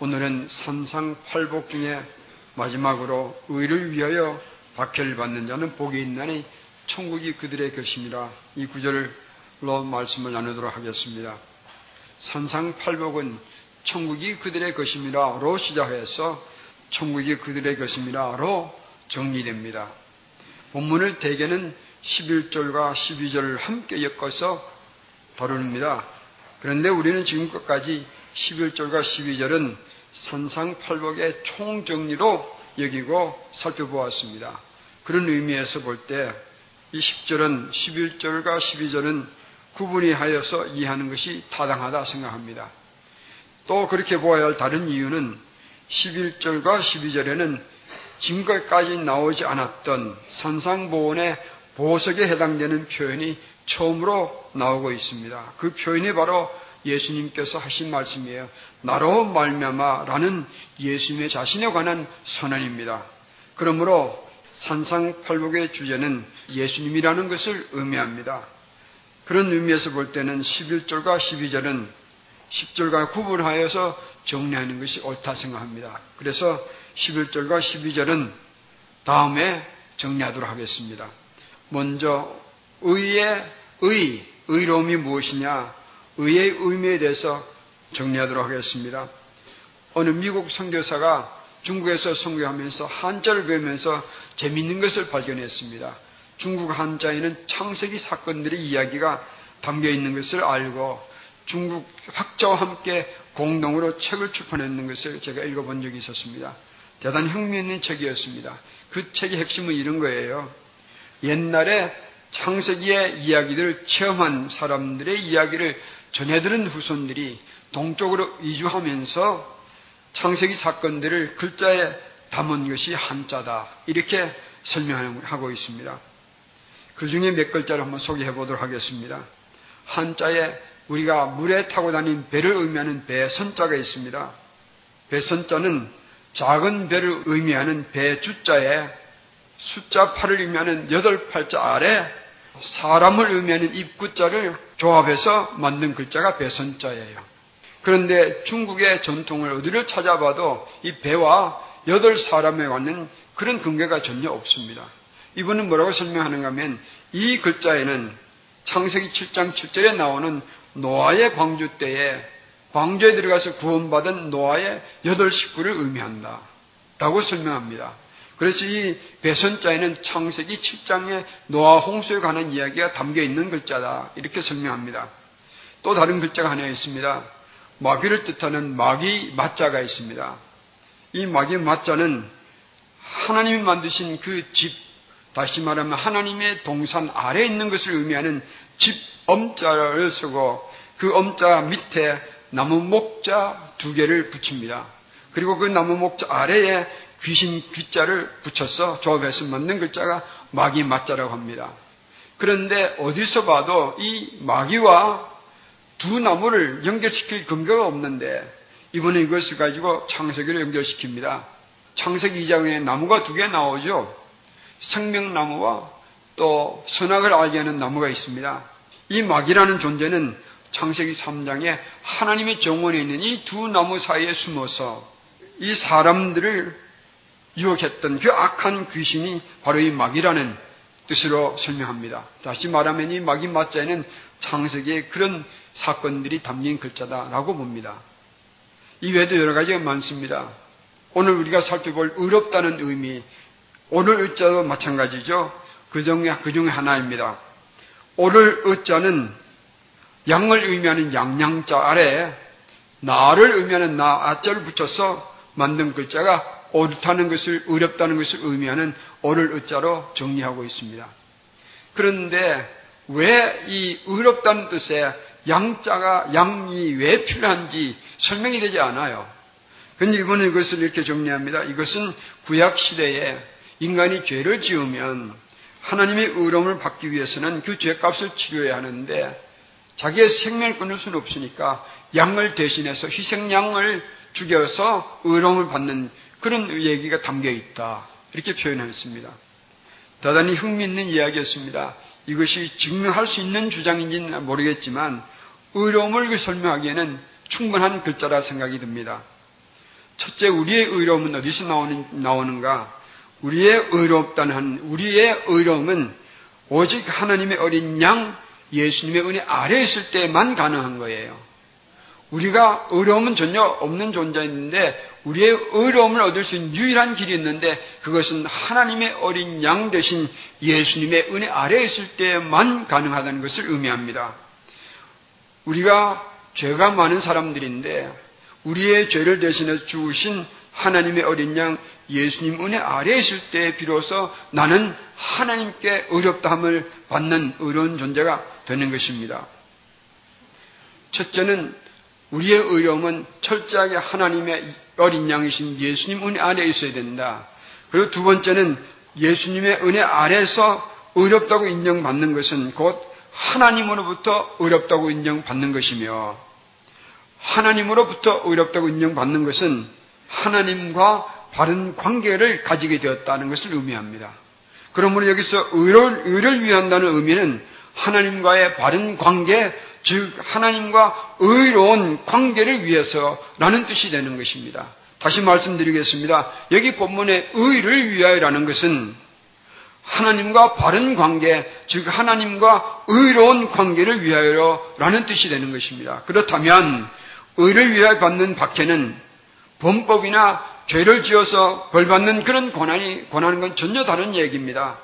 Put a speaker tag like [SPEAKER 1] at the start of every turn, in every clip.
[SPEAKER 1] 오늘은 삼상팔복 중에 마지막으로 의를 위하여 박해를 받는 자는 복이 있나니 천국이 그들의 것입니다. 이 구절로 말씀을 나누도록 하겠습니다. 산상팔복은 천국이 그들의 것입니다로 시작해서 천국이 그들의 것입니다로 정리됩니다. 본문을 대개는 11절과 12절을 함께 엮어서 다룹니다. 그런데 우리는 지금까지 11절과 12절은 산상팔복의 총정리로 여기고 살펴보았습니다. 그런 의미에서 볼 때 이 10절은 11절과 12절은 구분이 하여서 이해하는 것이 타당하다 생각합니다. 또 그렇게 보아야 할 다른 이유는 11절과 12절에는 지금까지 나오지 않았던 산상보원의 보석에 해당되는 표현이 처음으로 나오고 있습니다. 그 표현이 바로 예수님께서 하신 말씀이에요. 나로 말미암아라는 예수님의 자신에 관한 선언입니다. 그러므로 산상팔복의 주제는 예수님이라는 것을 의미합니다. 그런 의미에서 볼 때는 11절과 12절은 10절과 구분하여서 정리하는 것이 옳다 생각합니다. 그래서 11절과 12절은 다음에 정리하도록 하겠습니다. 먼저 의의 의, 의로움이 무엇이냐? 의의 의미에 대해서 정리하도록 하겠습니다. 어느 미국 선교사가 중국에서 선교하면서 한자를 배우면서 재미있는 것을 발견했습니다. 중국 한자에는 창세기 사건들의 이야기가 담겨 있는 것을 알고 중국 학자와 함께 공동으로 책을 출판했는 것을 제가 읽어본 적이 있었습니다. 대단히 흥미있는 책이었습니다. 그 책의 핵심은 이런 거예요. 옛날에 창세기의 이야기들을 체험한 사람들의 이야기를 전해들은 후손들이 동쪽으로 이주하면서 창세기 사건들을 글자에 담은 것이 한자다. 이렇게 설명하고 있습니다. 그 중에 몇 글자를 한번 소개해 보도록 하겠습니다. 한자에 우리가 물에 타고 다닌 배를 의미하는 배선자가 있습니다. 배선자는 작은 배를 의미하는 배주자에 숫자 8을 의미하는 여덟 팔자 아래 사람을 의미하는 입구자를 조합해서 만든 글자가 배선자예요. 그런데 중국의 전통을 어디를 찾아봐도 이 배와 여덟 사람에 관한 그런 근거가 전혀 없습니다. 이분은 뭐라고 설명하는가 하면 이 글자에는 창세기 7장 7절에 나오는 노아의 광주 때에 광주에 들어가서 구원받은 노아의 여덟 식구를 의미한다. 라고 설명합니다. 그래서 이 배선자에는 창세기 7장의 노아 홍수에 관한 이야기가 담겨 있는 글자다. 이렇게 설명합니다. 또 다른 글자가 하나 있습니다. 마귀를 뜻하는 마귀 맞자가 있습니다. 이 마귀 맞자는 하나님이 만드신 그 집, 다시 말하면 하나님의 동산 아래에 있는 것을 의미하는 집 엄자를 쓰고 그 엄자 밑에 나무 목자 두 개를 붙입니다. 그리고 그 나무 목자 아래에 귀신 귀자를 붙여서 조합해서 만든 글자가 마귀 맞자라고 합니다. 그런데 어디서 봐도 이 마귀와 두 나무를 연결시킬 근거가 없는데 이번에 이것을 가지고 창세기를 연결시킵니다. 창세기 2장에 나무가 두 개 나오죠. 생명나무와 또 선악을 알게 하는 나무가 있습니다. 이 마귀라는 존재는 창세기 3장에 하나님의 정원에 있는 이 두 나무 사이에 숨어서 이 사람들을 유혹했던 그 악한 귀신이 바로 이 마귀라는 뜻으로 설명합니다. 다시 말하면 이 마귀 맞자에는 창세기에 그런 사건들이 담긴 글자다라고 봅니다. 이외에도 여러 가지가 많습니다. 오늘 우리가 살펴볼 의롭다는 의미, 오늘 의자도 마찬가지죠. 그 중에, 그 중에 하나입니다. 오늘 의자는 양을 의미하는 양양자 아래 나를 의미하는 나 아자를 붙여서 만든 글자가 옳다는 것을 어렵다는 것을 의미하는 오를 의자로 정리하고 있습니다. 그런데 왜 이 의롭다는 뜻에 양자가 양이 왜 필요한지 설명이 되지 않아요. 그런데 이번에 이것을 이렇게 정리합니다. 이것은 구약 시대에 인간이 죄를 지으면 하나님의 의로움을 받기 위해서는 그 죄값을 치료해야 하는데 자기의 생명을 끊을 수는 없으니까 양을 대신해서 희생양을 죽여서 의로움을 받는 그런 얘기가 담겨 있다. 이렇게 표현했습니다. 대단히 흥미있는 이야기였습니다. 이것이 증명할 수 있는 주장인지는 모르겠지만 의로움을 설명하기에는 충분한 글자라 생각이 듭니다. 첫째, 우리의 의로움은 어디서 나오는, 나오는가? 우리의 의롭다는, 한, 우리의 의로움은 오직 하나님의 어린 양, 예수님의 은혜 아래 있을 때만 가능한 거예요. 우리가 의로움은 전혀 없는 존재인데 우리의 의로움을 얻을 수 있는 유일한 길이 있는데 그것은 하나님의 어린 양 대신 예수님의 은혜 아래에 있을 때만 가능하다는 것을 의미합니다. 우리가 죄가 많은 사람들인데 우리의 죄를 대신해 주신 하나님의 어린 양 예수님 은혜 아래에 있을 때 비로소 나는 하나님께 의롭다함을 받는 의로운 존재가 되는 것입니다. 첫째는 우리의 의로움은 철저하게 하나님의 어린 양이신 예수님 은혜 아래에 있어야 된다. 그리고 두 번째는 예수님의 은혜 아래서 의롭다고 인정받는 것은 곧 하나님으로부터 의롭다고 인정받는 것이며 하나님으로부터 의롭다고 인정받는 것은 하나님과 바른 관계를 가지게 되었다는 것을 의미합니다. 그러므로 여기서 의를, 의를 위한다는 의미는 하나님과의 바른 관계, 즉 하나님과 의로운 관계를 위해서라는 뜻이 되는 것입니다. 다시 말씀드리겠습니다. 여기 본문의 의를 위하여라는 것은 하나님과 바른 관계, 즉 하나님과 의로운 관계를 위하여라는 뜻이 되는 것입니다. 그렇다면 의를 위하여 받는 박해는 범법이나 죄를 지어서 벌 받는 그런 고난이 고난은 건 전혀 다른 얘기입니다.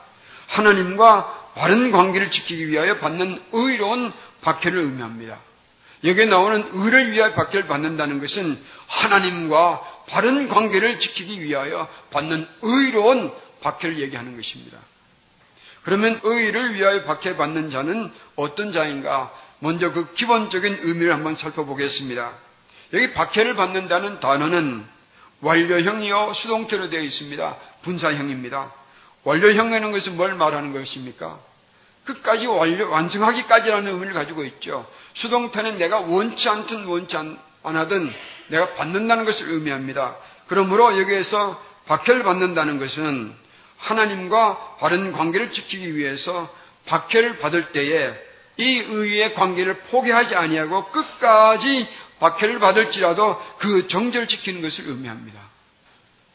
[SPEAKER 1] 하나님과 바른 관계를 지키기 위하여 받는 의로운 박해를 의미합니다. 여기에 나오는 의를 위하여 박해를 받는다는 것은 하나님과 바른 관계를 지키기 위하여 받는 의로운 박해를 얘기하는 것입니다. 그러면 의를 위하여 박해받는 자는 어떤 자인가? 먼저 그 기본적인 의미를 한번 살펴보겠습니다. 여기 박해를 받는다는 단어는 완료형이요 수동태로 되어 있습니다. 분사형입니다. 완료형이라는 것은 뭘 말하는 것입니까? 끝까지 완료, 완성하기까지라는 의미를 가지고 있죠. 수동태는 내가 원치 않든 원치 않, 하든 내가 받는다는 것을 의미합니다. 그러므로 여기에서 박해를 받는다는 것은 하나님과 바른 관계를 지키기 위해서 박해를 받을 때에 이 의의 관계를 포기하지 아니하고 끝까지 박해를 받을지라도 그 정절을 지키는 것을 의미합니다.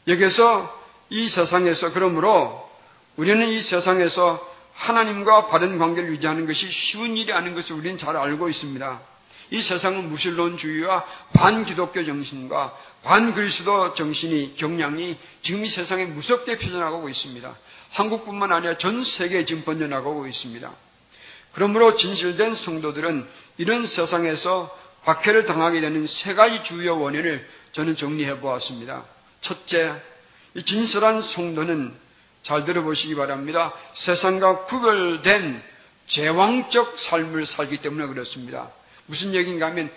[SPEAKER 1] 여기서 이 세상에서 그러므로 우리는 이 세상에서 하나님과 바른 관계를 유지하는 것이 쉬운 일이 아닌 것을 우리는 잘 알고 있습니다. 이 세상은 무신론주의와 반기독교 정신과 반그리스도 정신이 경향이 지금 이 세상에 무섭게 표현하고 있습니다. 한국뿐만 아니라 전 세계에 지금 번져나가고 있습니다. 그러므로 진실된 성도들은 이런 세상에서 박해를 당하게 되는 세 가지 주요 원인을 저는 정리해 보았습니다. 첫째, 이 진실한 성도는 잘 들어보시기 바랍니다. 세상과 구별된 제왕적 삶을 살기 때문에 그렇습니다. 무슨 얘기인가 하면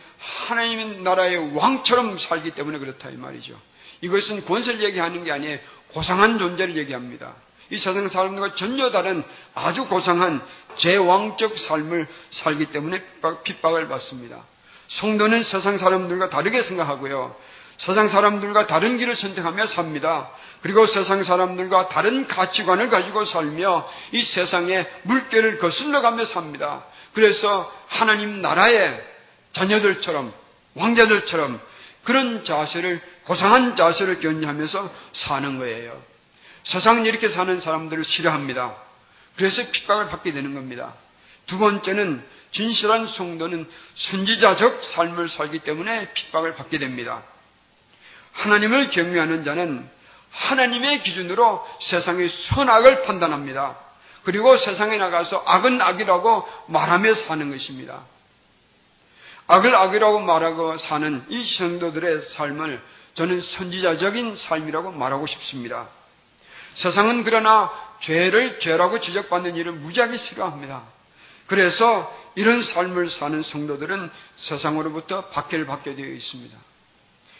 [SPEAKER 1] 하나님 나라의 왕처럼 살기 때문에 그렇다 이 말이죠. 이것은 권세를 얘기하는 게 아니에요. 고상한 존재를 얘기합니다. 이 세상 사람들과 전혀 다른 아주 고상한 제왕적 삶을 살기 때문에 핍박을 받습니다. 성도는 세상 사람들과 다르게 생각하고요. 세상 사람들과 다른 길을 선택하며 삽니다. 그리고 세상 사람들과 다른 가치관을 가지고 살며 이 세상의 물결을 거슬러 가며 삽니다. 그래서 하나님 나라의 자녀들처럼 왕자들처럼 그런 자세를 고상한 자세를 견지하면서 사는 거예요. 세상은 이렇게 사는 사람들을 싫어합니다. 그래서 핍박을 받게 되는 겁니다. 두 번째는 진실한 성도는 선지자적 삶을 살기 때문에 핍박을 받게 됩니다. 하나님을 경외하는 자는 하나님의 기준으로 세상의 선악을 판단합니다. 그리고 세상에 나가서 악은 악이라고 말하며 사는 것입니다. 악을 악이라고 말하고 사는 이 성도들의 삶을 저는 선지자적인 삶이라고 말하고 싶습니다. 세상은 그러나 죄를 죄라고 지적받는 일을 무지하게 싫어합니다. 그래서 이런 삶을 사는 성도들은 세상으로부터 박해를 받게 되어 있습니다.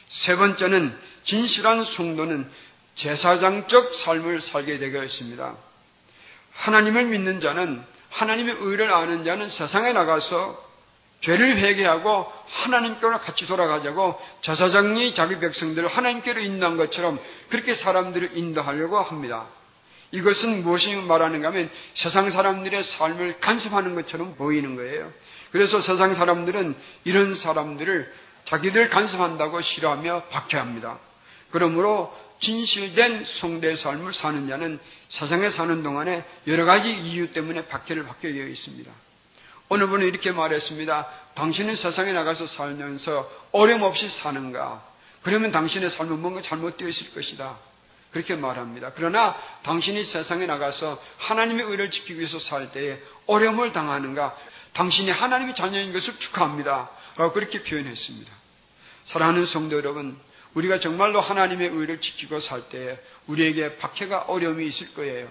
[SPEAKER 1] 세 번째는 진실한 성도는 제사장적 삶을 살게 되어 있습니다. 하나님을 믿는 자는 하나님의 의를 아는 자는 세상에 나가서 죄를 회개하고 하나님께로 같이 돌아가자고 제사장이 자기 백성들을 하나님께로 인도한 것처럼 그렇게 사람들을 인도하려고 합니다. 이것은 무엇이 말하는가 하면 세상 사람들의 삶을 간섭하는 것처럼 보이는 거예요. 그래서 세상 사람들은 이런 사람들을 자기들 간섭한다고 싫어하며 박해합니다. 그러므로 진실된 성대의 삶을 사는 자는 세상에 사는 동안에 여러 가지 이유 때문에 박해를 받게 되어 있습니다. 어느 분은 이렇게 말했습니다. 당신은 세상에 나가서 살면서 어려움 없이 사는가? 그러면 당신의 삶은 뭔가 잘못되어 있을 것이다. 그렇게 말합니다. 그러나 당신이 세상에 나가서 하나님의 의를 지키기 위해서 살 때에 어려움을 당하는가? 당신이 하나님의 자녀인 것을 축하합니다. 라고 그렇게 표현했습니다. 사랑하는 성도 여러분, 우리가 정말로 하나님의 의를 지키고 살 때에 우리에게 박해가 어려움이 있을 거예요.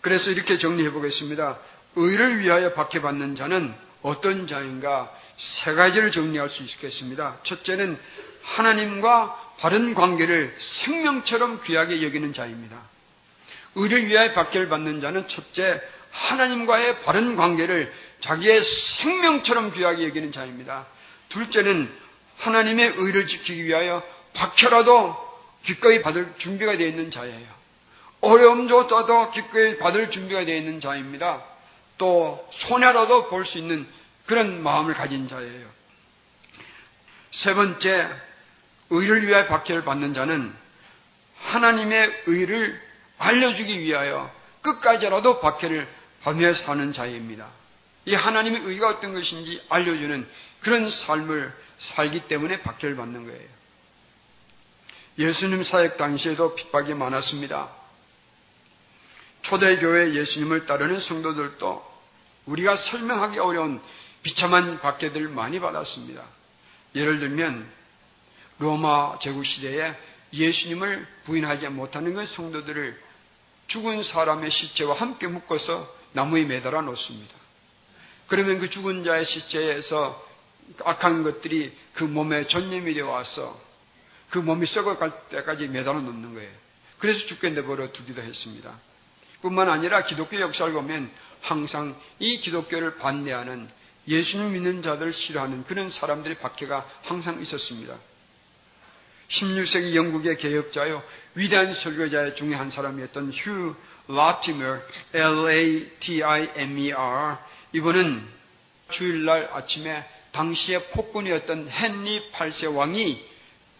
[SPEAKER 1] 그래서 이렇게 정리해 보겠습니다. 의를 위하여 박해받는 자는 어떤 자인가? 세 가지를 정리할 수 있겠습니다. 첫째는 하나님과 바른 관계를 생명처럼 귀하게 여기는 자입니다. 의를 위하여 박해를 받는 자는 첫째, 하나님과의 바른 관계를 자기의 생명처럼 귀하게 여기는 자입니다. 둘째는 하나님의 의를 지키기 위하여 박혀라도 기꺼이 받을 준비가 되어 있는 자예요. 어려움 조차도 기꺼이 받을 준비가 되어 있는 자입니다. 또 손해라도 볼 수 있는 그런 마음을 가진 자예요. 세 번째, 의를 위하여 박해를 받는 자는 하나님의 의를 알려주기 위하여 끝까지라도 박해를 받며 사는 자입니다. 이 하나님의 의가 어떤 것인지 알려주는 그런 삶을 살기 때문에 박해를 받는 거예요. 예수님 사역 당시에도 핍박이 많았습니다. 초대교회 예수님을 따르는 성도들도 우리가 설명하기 어려운 비참한 박해들을 많이 받았습니다. 예를 들면 로마 제국 시대에 예수님을 부인하지 못하는 그 성도들을 죽은 사람의 시체와 함께 묶어서 나무에 매달아 놓습니다. 그러면 그 죽은 자의 시체에서 악한 것들이 그 몸에 전염이 되어 와서 그 몸이 썩어갈 때까지 매달아 놓는 거예요. 그래서 죽게 내버려 두기도 했습니다. 뿐만 아니라 기독교 역사를 보면 항상 이 기독교를 반대하는 예수님 믿는 자들을 싫어하는 그런 사람들의 박해가 항상 있었습니다. 16세기 영국의 개혁자요 위대한 설교자 중에 한 사람이었던 휴 라티머 L-A-T-I-M-E-R 이분은 주일날 아침에 당시의 폭군이었던 헨리 8세 왕이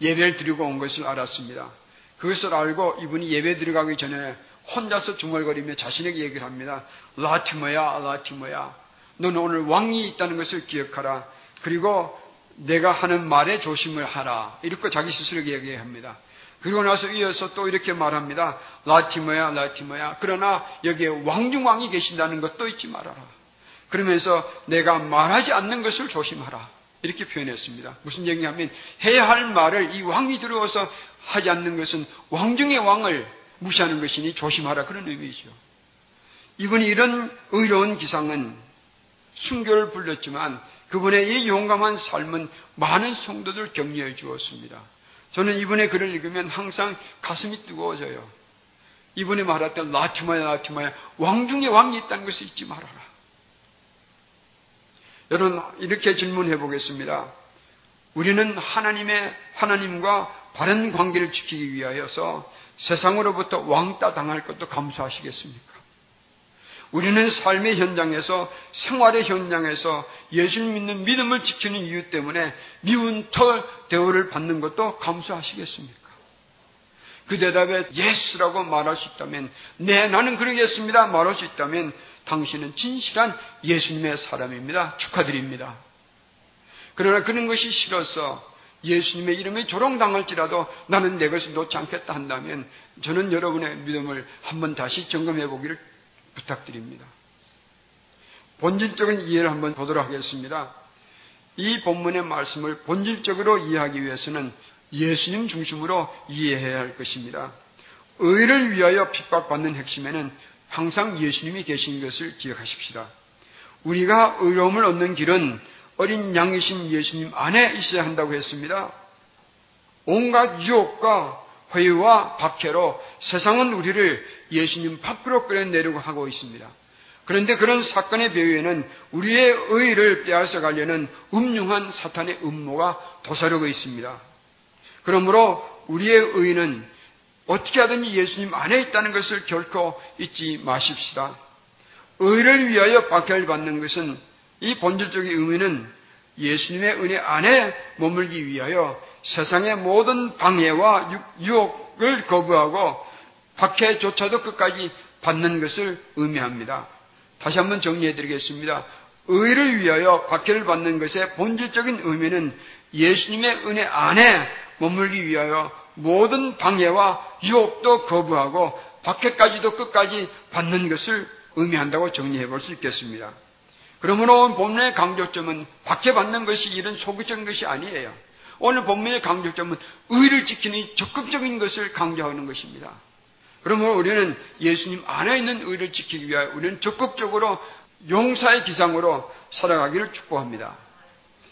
[SPEAKER 1] 예배를 드리고 온 것을 알았습니다. 그것을 알고 이분이 예배 들어가기 전에 혼자서 중얼거리며 자신에게 얘기를 합니다. 라티머야, 라티머야. 너는 오늘 왕이 있다는 것을 기억하라. 그리고 내가 하는 말에 조심을 하라. 이렇게 자기 스스로에게 얘기합니다. 그리고 나서 이어서 또 이렇게 말합니다. 라티머야, 라티머야. 그러나 여기에 왕중왕이 계신다는 것도 잊지 말아라. 그러면서 내가 말하지 않는 것을 조심하라. 이렇게 표현했습니다. 무슨 얘기냐면 해야 할 말을 이 왕이 들어와서 하지 않는 것은 왕 중의 왕을 무시하는 것이니 조심하라 그런 의미죠. 이분이 이런 의로운 기상은 순교를 불렸지만 그분의 이 용감한 삶은 많은 성도들 격려해 주었습니다. 저는 이분의 글을 읽으면 항상 가슴이 뜨거워져요. 이분이 말했던 라티마야 라티마야 왕중의 왕이 있다는 것을 잊지 말아라. 여러분 이렇게 질문해 보겠습니다. 우리는 하나님의 하나님과 바른 관계를 지키기 위하여서 세상으로부터 왕따 당할 것도 감수하시겠습니까? 우리는 삶의 현장에서 생활의 현장에서 예수를 믿는 믿음을 지키는 이유 때문에 미운 털 대우를 받는 것도 감수하시겠습니까? 그 대답에 yes라고 말할 수 있다면 네 나는 그러겠습니다 말할 수 있다면 당신은 진실한 예수님의 사람입니다. 축하드립니다. 그러나 그런 것이 싫어서 예수님의 이름에 조롱당할지라도 나는 내 것을 놓지 않겠다 한다면 저는 여러분의 믿음을 한번 다시 점검해 보기를 부탁드립니다. 본질적인 이해를 한번 보도록 하겠습니다. 이 본문의 말씀을 본질적으로 이해하기 위해서는 예수님 중심으로 이해해야 할 것입니다. 의를 위하여 핍박받는 핵심에는 항상 예수님이 계신 것을 기억하십시다. 우리가 의로움을 얻는 길은 어린 양이신 예수님 안에 있어야 한다고 했습니다. 온갖 유혹과 회의와 박해로 세상은 우리를 예수님 밖으로 끌어내려고 하고 있습니다. 그런데 그런 사건의 배후에는 우리의 의를 빼앗아 가려는 음흉한 사탄의 음모가 도사르고 있습니다. 그러므로 우리의 의는 어떻게 하든지 예수님 안에 있다는 것을 결코 잊지 마십시다. 의를 위하여 박해를 받는 것은 이 본질적인 의미는 예수님의 은혜 안에 머물기 위하여 세상의 모든 방해와 유혹을 거부하고 박해조차도 끝까지 받는 것을 의미합니다. 다시 한번 정리해 드리겠습니다. 의를 위하여 박해를 받는 것의 본질적인 의미는 예수님의 은혜 안에 머물기 위하여 모든 방해와 유혹도 거부하고 박해까지도 끝까지 받는 것을 의미한다고 정리해 볼 수 있겠습니다. 그러므로 본문의 강조점은 박해받는 것이 이런 소극적인 것이 아니에요. 오늘 본문의 강조점은 의를 지키는 적극적인 것을 강조하는 것입니다. 그러므로 우리는 예수님 안에 있는 의를 지키기 위하여 우리는 적극적으로 용사의 기상으로 살아가기를 축복합니다.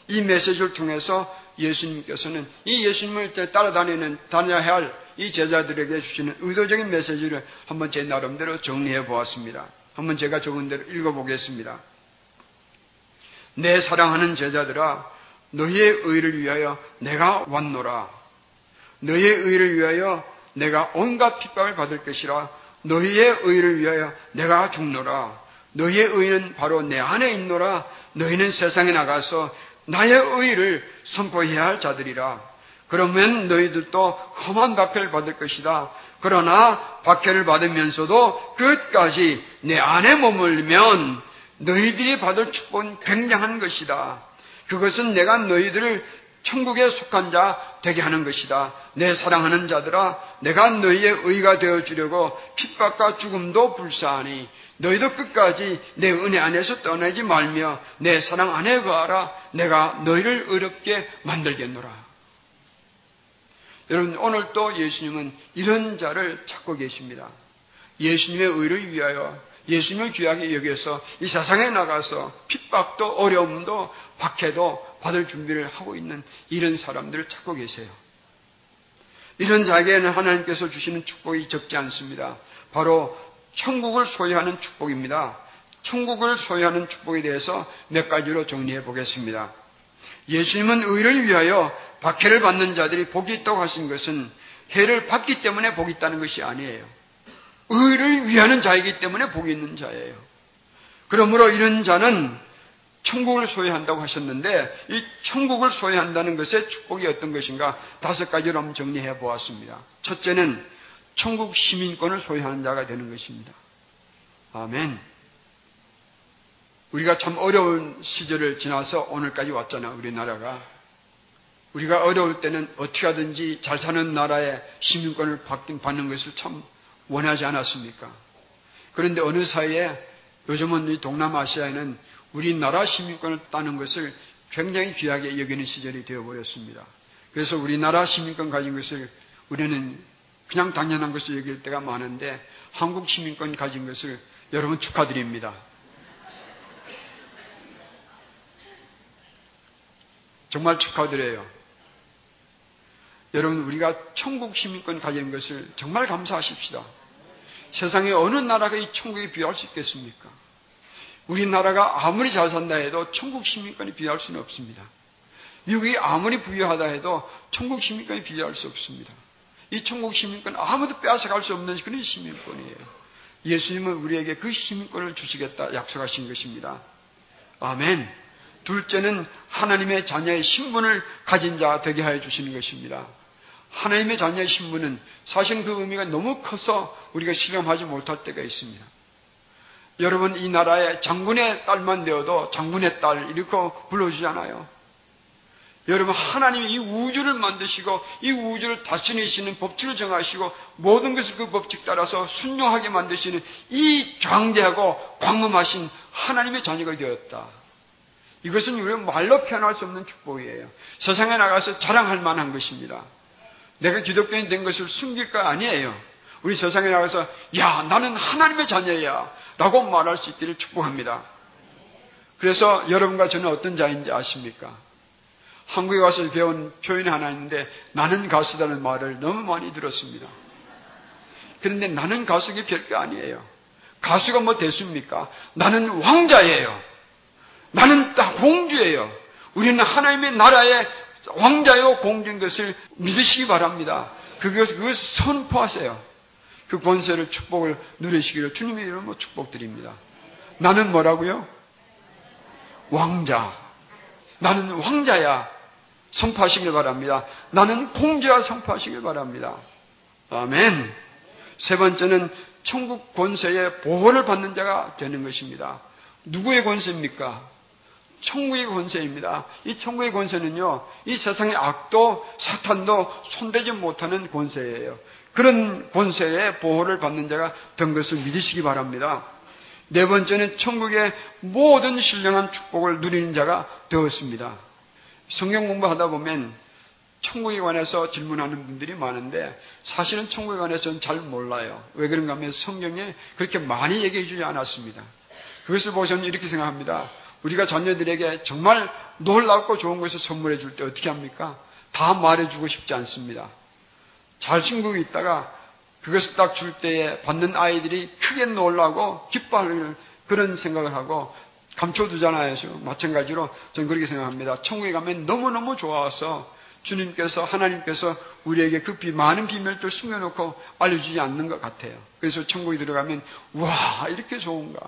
[SPEAKER 1] 이 메시지를 통해서 예수님께서는 이 예수님을 따라다니는 다녀야 할 이 제자들에게 주시는 의도적인 메시지를 한번 제 나름대로 정리해 보았습니다. 한번 제가 적은 대로 읽어보겠습니다. 내 사랑하는 제자들아, 너희의 의를 위하여 내가 왔노라. 너희의 의를 위하여 내가 온갖 핍박을 받을 것이라. 너희의 의를 위하여 내가 죽노라. 너희의 의는 바로 내 안에 있노라. 너희는 세상에 나가서 나의 의를 선포해야 할 자들이라. 그러면 너희들도 험한 박해를 받을 것이다. 그러나 박해를 받으면서도 끝까지 내 안에 머물면 너희들이 받을 축복은 굉장한 것이다. 그것은 내가 너희들을 천국에 속한 자 되게 하는 것이다. 내 사랑하는 자들아, 내가 너희의 의가 되어 주려고 핍박과 죽음도 불사하니 너희도 끝까지 내 은혜 안에서 떠나지 말며 내 사랑 안에 거하라. 내가 너희를 의롭게 만들겠노라. 여러분 오늘 또 예수님은 이런 자를 찾고 계십니다. 예수님의 의를 위하여 예수님을 귀하게 여겨서 이 세상에 나가서 핍박도 어려움도 박해도 받을 준비를 하고 있는 이런 사람들을 찾고 계세요. 이런 자에게는 하나님께서 주시는 축복이 적지 않습니다. 바로 천국을 소유하는 축복입니다. 천국을 소유하는 축복에 대해서 몇 가지로 정리해 보겠습니다. 예수님은 의를 위하여 박해를 받는 자들이 복이 있다고 하신 것은 해를 받기 때문에 복이 있다는 것이 아니에요. 의를 위하는 자이기 때문에 복이 있는 자예요. 그러므로 이런 자는 천국을 소유한다고 하셨는데 이 천국을 소유한다는 것의 축복이 어떤 것인가 다섯 가지로 한번 정리해 보았습니다. 첫째는 천국 시민권을 소유하는 자가 되는 것입니다. 아멘. 우리가 참 어려운 시절을 지나서 오늘까지 왔잖아, 우리나라가. 우리가 어려울 때는 어떻게 하든지 잘 사는 나라의 시민권을 받는 것을 참 원하지 않았습니까? 그런데 어느 사이에 요즘은 이 동남아시아에는 우리나라 시민권을 따는 것을 굉장히 귀하게 여기는 시절이 되어버렸습니다. 그래서 우리나라 시민권 가진 것을 우리는 그냥 당연한 것을 여길 때가 많은데 한국 시민권 가진 것을 여러분 축하드립니다. 정말 축하드려요. 여러분 우리가 천국 시민권 가진 것을 정말 감사하십시다. 세상에 어느 나라가 이 천국에 비할 수 있겠습니까? 우리나라가 아무리 잘 산다 해도 천국 시민권에 비할 수는 없습니다. 미국이 아무리 부유하다 해도 천국 시민권에 비할 수 없습니다. 이 천국 시민권 아무도 빼앗아갈 수 없는 그런 시민권이에요. 예수님은 우리에게 그 시민권을 주시겠다 약속하신 것입니다. 아멘. 둘째는 하나님의 자녀의 신분을 가진 자 되게 하여 주시는 것입니다. 하나님의 자녀의 신분은 사실 그 의미가 너무 커서 우리가 실감하지 못할 때가 있습니다. 여러분 이 나라의 장군의 딸만 되어도 장군의 딸 이렇게 불러주잖아요. 여러분 하나님이 이 우주를 만드시고 이 우주를 다스리시는 법칙을 정하시고 모든 것을 그 법칙 따라서 순종하게 만드시는 이 장대하고 광범하신 하나님의 자녀가 되었다. 이것은 우리가 말로 표현할 수 없는 축복이에요. 세상에 나가서 자랑할 만한 것입니다. 내가 기독교인 된 것을 숨길 거 아니에요. 우리 세상에 나가서 야 나는 하나님의 자녀야 라고 말할 수 있기를 축복합니다. 그래서 여러분과 저는 어떤 자인지 아십니까? 한국에 와서 배운 표현이 하나 있는데 나는 가수다는 말을 너무 많이 들었습니다. 그런데 나는 가수가 별게 아니에요. 가수가 뭐 됐습니까? 나는 왕자예요. 나는 딱 공주예요. 우리는 하나님의 나라의 왕자요 공주인 것을 믿으시기 바랍니다. 그것을, 그것을 선포하세요. 그 권세를 축복을 누리시기를 주님의 이름으로 축복드립니다. 나는 뭐라고요? 왕자. 나는 왕자야. 선포하시길 바랍니다. 나는 공주야 선포하시길 바랍니다. 아멘. 세 번째는 천국 권세의 보호를 받는 자가 되는 것입니다. 누구의 권세입니까? 천국의 권세입니다. 이 천국의 권세는요, 이 세상의 악도 사탄도 손대지 못하는 권세예요. 그런 권세의 보호를 받는 자가 된 것을 믿으시기 바랍니다. 네 번째는 천국의 모든 신령한 축복을 누리는 자가 되었습니다. 성경 공부하다 보면 천국에 관해서 질문하는 분들이 많은데 사실은 천국에 관해서는 잘 몰라요. 왜 그런가 하면 성경에 그렇게 많이 얘기해 주지 않았습니다. 그것을 보시면 이렇게 생각합니다. 우리가 자녀들에게 정말 놀랍고 좋은 것을 선물해 줄 때 어떻게 합니까? 다 말해 주고 싶지 않습니다. 잘 친구가 있다가 그것을 딱 줄 때에 받는 아이들이 크게 놀라고 기뻐하는 그런 생각을 하고 감춰두잖아요. 마찬가지로 저는 그렇게 생각합니다. 천국에 가면 너무너무 좋아서 주님께서 하나님께서 우리에게 급히 많은 비밀도 숨겨놓고 알려주지 않는 것 같아요. 그래서 천국에 들어가면 와 이렇게 좋은가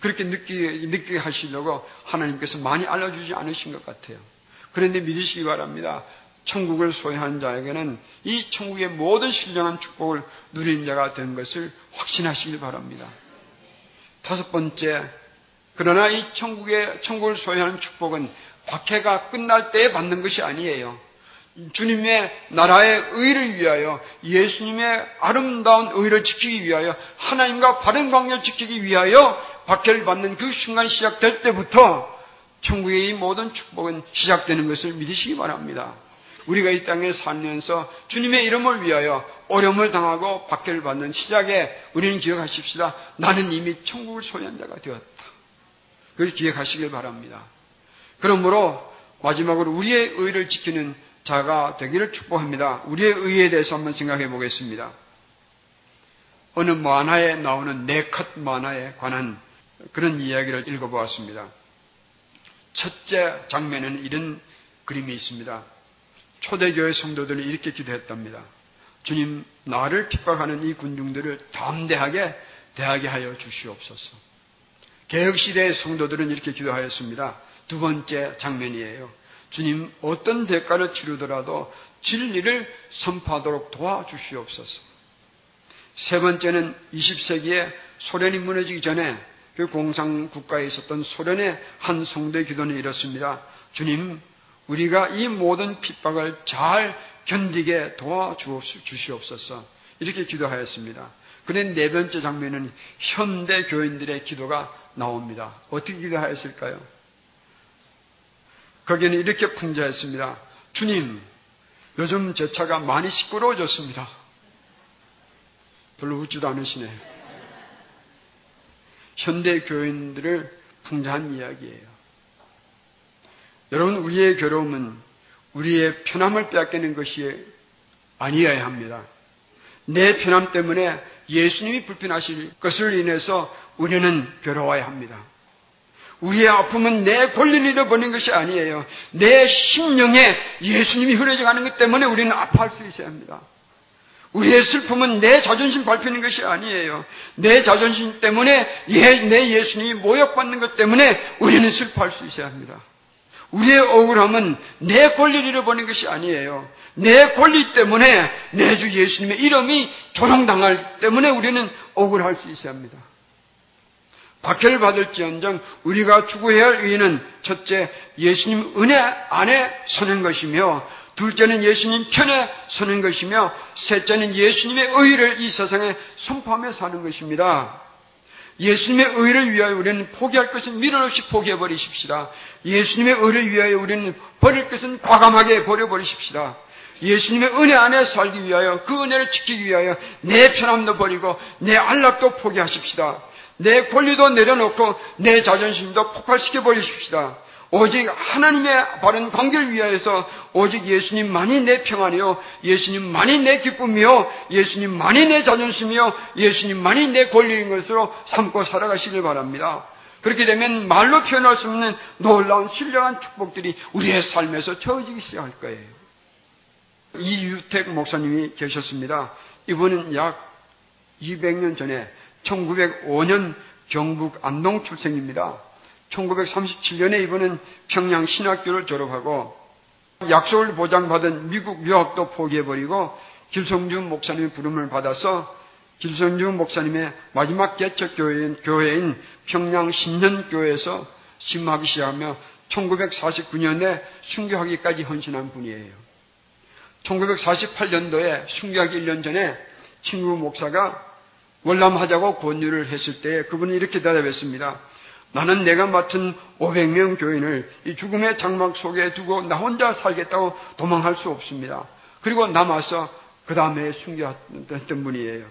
[SPEAKER 1] 그렇게 느끼게, 느끼게 하시려고 하나님께서 많이 알려주지 않으신 것 같아요. 그런데 믿으시기 바랍니다. 천국을 소유한 자에게는 이 천국의 모든 신령한 축복을 누린 자가 된 것을 확신하시길 바랍니다. 다섯 번째, 그러나 이 천국의, 천국을 소유하는 축복은 박해가 끝날 때에 받는 것이 아니에요. 주님의 나라의 의를 위하여 예수님의 아름다운 의를 지키기 위하여 하나님과 바른 관계를 지키기 위하여 박해를 받는 그 순간 시작될 때부터 천국의 이 모든 축복은 시작되는 것을 믿으시기 바랍니다. 우리가 이 땅에 살면서 주님의 이름을 위하여 어려움을 당하고 박해를 받는 시작에 우리는 기억하십시다. 나는 이미 천국을 소유한 자가 되었다. 그걸 기억하시길 바랍니다. 그러므로 마지막으로 우리의 의를 지키는 자가 되기를 축복합니다. 우리의 의에 대해서 한번 생각해 보겠습니다. 어느 만화에 나오는 네컷 만화에 관한 그런 이야기를 읽어보았습니다. 첫째 장면에는 이런 그림이 있습니다. 초대교회 성도들이 이렇게 기도했답니다. 주님, 나를 핍박하는 이 군중들을 담대하게 대하게 하여 주시옵소서. 개혁시대의 성도들은 이렇게 기도하였습니다. 두 번째 장면이에요. 주님, 어떤 대가를 치르더라도 진리를 선포하도록 도와주시옵소서. 세 번째는 20세기에 소련이 무너지기 전에 그 공산 국가에 있었던 소련의 한 성도의 기도는 이렇습니다. 주님, 우리가 이 모든 핍박을 잘 견디게 도와주시옵소서. 이렇게 기도하였습니다. 그런데 네 번째 장면은 현대 교인들의 기도가 나옵니다. 어떻게 기도하였을까요? 거기는 이렇게 풍자했습니다. 주님, 요즘 제 차가 많이 시끄러워졌습니다. 별로 웃지도 않으시네. 현대 교인들을 풍자한 이야기예요. 여러분, 우리의 괴로움은 우리의 편함을 빼앗기는 것이 아니어야 합니다. 내 편함 때문에 예수님이 불편하실 것을 인해서 우리는 괴로워야 합니다. 우리의 아픔은 내 권리를 잃어버린 것이 아니에요. 내 심령에 예수님이 흐려져 가는 것 때문에 우리는 아파할 수 있어야 합니다. 우리의 슬픔은 내 자존심 밟히는 것이 아니에요. 내 자존심 때문에 내 예수님이 모욕받는 것 때문에 우리는 슬퍼할 수 있어야 합니다. 우리의 억울함은 내 권리를 잃어버린 것이 아니에요. 내 권리 때문에 내 주 예수님의 이름이 조롱당할 때문에 우리는 억울할 수 있어야 합니다. 박해를 받을지언정 우리가 추구해야 할 의의는 첫째 예수님 은혜 안에 서는 것이며 둘째는 예수님 편에 서는 것이며 셋째는 예수님의 의를 이 세상에 선포하며 사는 것입니다. 예수님의 의를 위하여 우리는 포기할 것은 미련 없이 포기해 버리십시다. 예수님의 의를 위하여 우리는 버릴 것은 과감하게 버려 버리십시다. 예수님의 은혜 안에 살기 위하여 그 은혜를 지키기 위하여 내 편함도 버리고 내 안락도 포기하십시다. 내 권리도 내려놓고 내 자존심도 폭발시켜 버리십시다. 오직 하나님의 바른 관계를 위하여서 오직 예수님만이 내 평안이요, 예수님만이 내 기쁨이요, 예수님만이 내 자존심이요, 예수님만이 내 권리인 것으로 삼고 살아가시길 바랍니다. 그렇게 되면 말로 표현할 수 없는 놀라운 신령한 축복들이 우리의 삶에서 채워지기 시작할 거예요. 이유택 목사님이 계셨습니다. 이분은 약 200년 전에 1905년 경북 안동 출생입니다. 1937년에 이분은 평양 신학교를 졸업하고 약속을 보장받은 미국 유학도 포기해버리고 길성준 목사님의 부름을 받아서 길성준 목사님의 마지막 개척 교회인, 교회인 평양 신년교회에서 심하기 시작하며 1949년에 순교하기까지 헌신한 분이에요. 1948년도에 순교하기 1년 전에 친구 목사가 월남하자고 권유를 했을 때 그분이 이렇게 대답했습니다. 나는 내가 맡은 500명 교인을 이 죽음의 장막 속에 두고 나 혼자 살겠다고 도망할 수 없습니다. 그리고 남아서 그 다음에 순교했던 분이에요.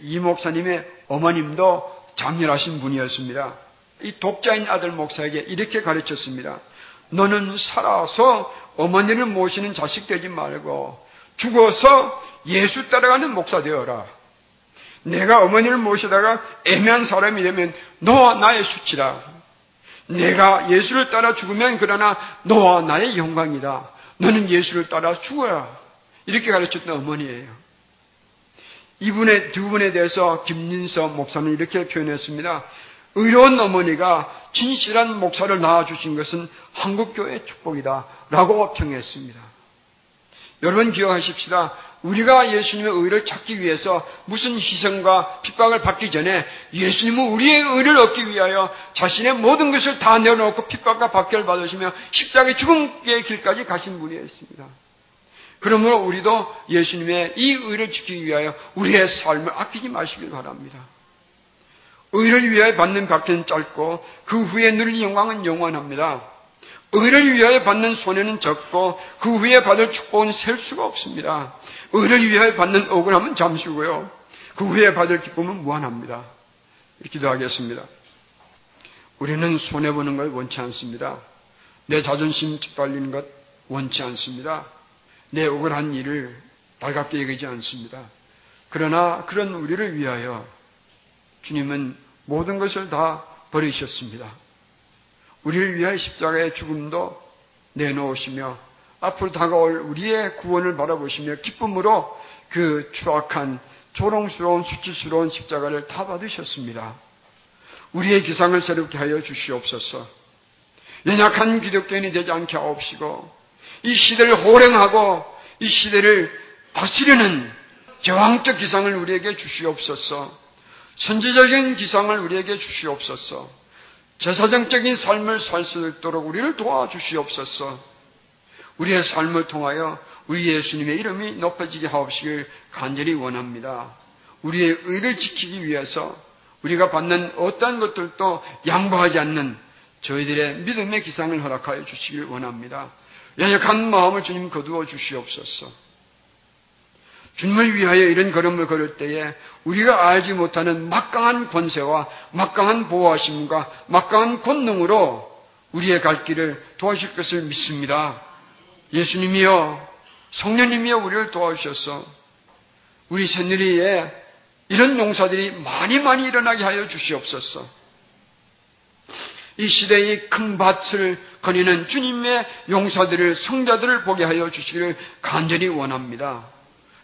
[SPEAKER 1] 이 목사님의 어머님도 장렬하신 분이었습니다. 이 독자인 아들 목사에게 이렇게 가르쳤습니다. 너는 살아서 어머니를 모시는 자식 되지 말고 죽어서 예수 따라가는 목사 되어라. 내가 어머니를 모시다가 애매한 사람이 되면 너와 나의 수치라. 내가 예수를 따라 죽으면 그러나 너와 나의 영광이다. 너는 예수를 따라 죽어라. 이렇게 가르쳤던 어머니예요. 이분의 두 분에 대해서 김민서 목사는 이렇게 표현했습니다. 의로운 어머니가 진실한 목사를 낳아주신 것은 한국교회의 축복이다. 라고 평했습니다. 여러분 기억하십시다. 우리가 예수님의 의를 찾기 위해서 무슨 희생과 핍박을 받기 전에 예수님은 우리의 의를 얻기 위하여 자신의 모든 것을 다 내려놓고 핍박과 박해를 받으시며 십자가의 죽음의 길까지 가신 분이었습니다. 그러므로 우리도 예수님의 이 의를 지키기 위하여 우리의 삶을 아끼지 마시길 바랍니다. 의를 위하여 받는 박해는 짧고 그 후에 누릴 영광은 영원합니다. 의를 위하여 받는 손해는 적고 그 후에 받을 축복은 셀 수가 없습니다. 의를 위하여 받는 억울함은 잠시고요. 그 후에 받을 기쁨은 무한합니다. 기도하겠습니다. 우리는 손해보는 걸 원치 않습니다. 내 자존심 짓밟리는 것 원치 않습니다. 내 억울한 일을 달갑게 여기지 않습니다. 그러나 그런 우리를 위하여 주님은 모든 것을 다 버리셨습니다. 우리를 위하여 십자가의 죽음도 내놓으시며 앞으로 다가올 우리의 구원을 바라보시며 기쁨으로 그 추악한 조롱스러운 수치스러운 십자가를 다 받으셨습니다. 우리의 기상을 새롭게 하여 주시옵소서. 연약한 기독교인이 되지 않게 하옵시고 이 시대를 호령하고 이 시대를 다스리는 저항적 기상을 우리에게 주시옵소서. 선지적인 기상을 우리에게 주시옵소서. 제사정적인 삶을 살 수 있도록 우리를 도와주시옵소서. 우리의 삶을 통하여 우리 예수님의 이름이 높아지게 하옵시길 간절히 원합니다. 우리의 의를 지키기 위해서 우리가 받는 어떠한 것들도 양보하지 않는 저희들의 믿음의 기상을 허락하여 주시길 원합니다. 연약한 마음을 주님 거두어 주시옵소서. 주님을 위하여 이런 걸음을 걸을 때에 우리가 알지 못하는 막강한 권세와 막강한 보호하심과 막강한 권능으로 우리의 갈 길을 도와주실 것을 믿습니다. 예수님이여, 성령님이여 우리를 도와주셔서 우리 새누리에 이런 용사들이 많이 많이 일어나게 하여 주시옵소서. 이 시대의 큰 밭을 거니는 주님의 용사들을 성자들을 보게 하여 주시기를 간절히 원합니다.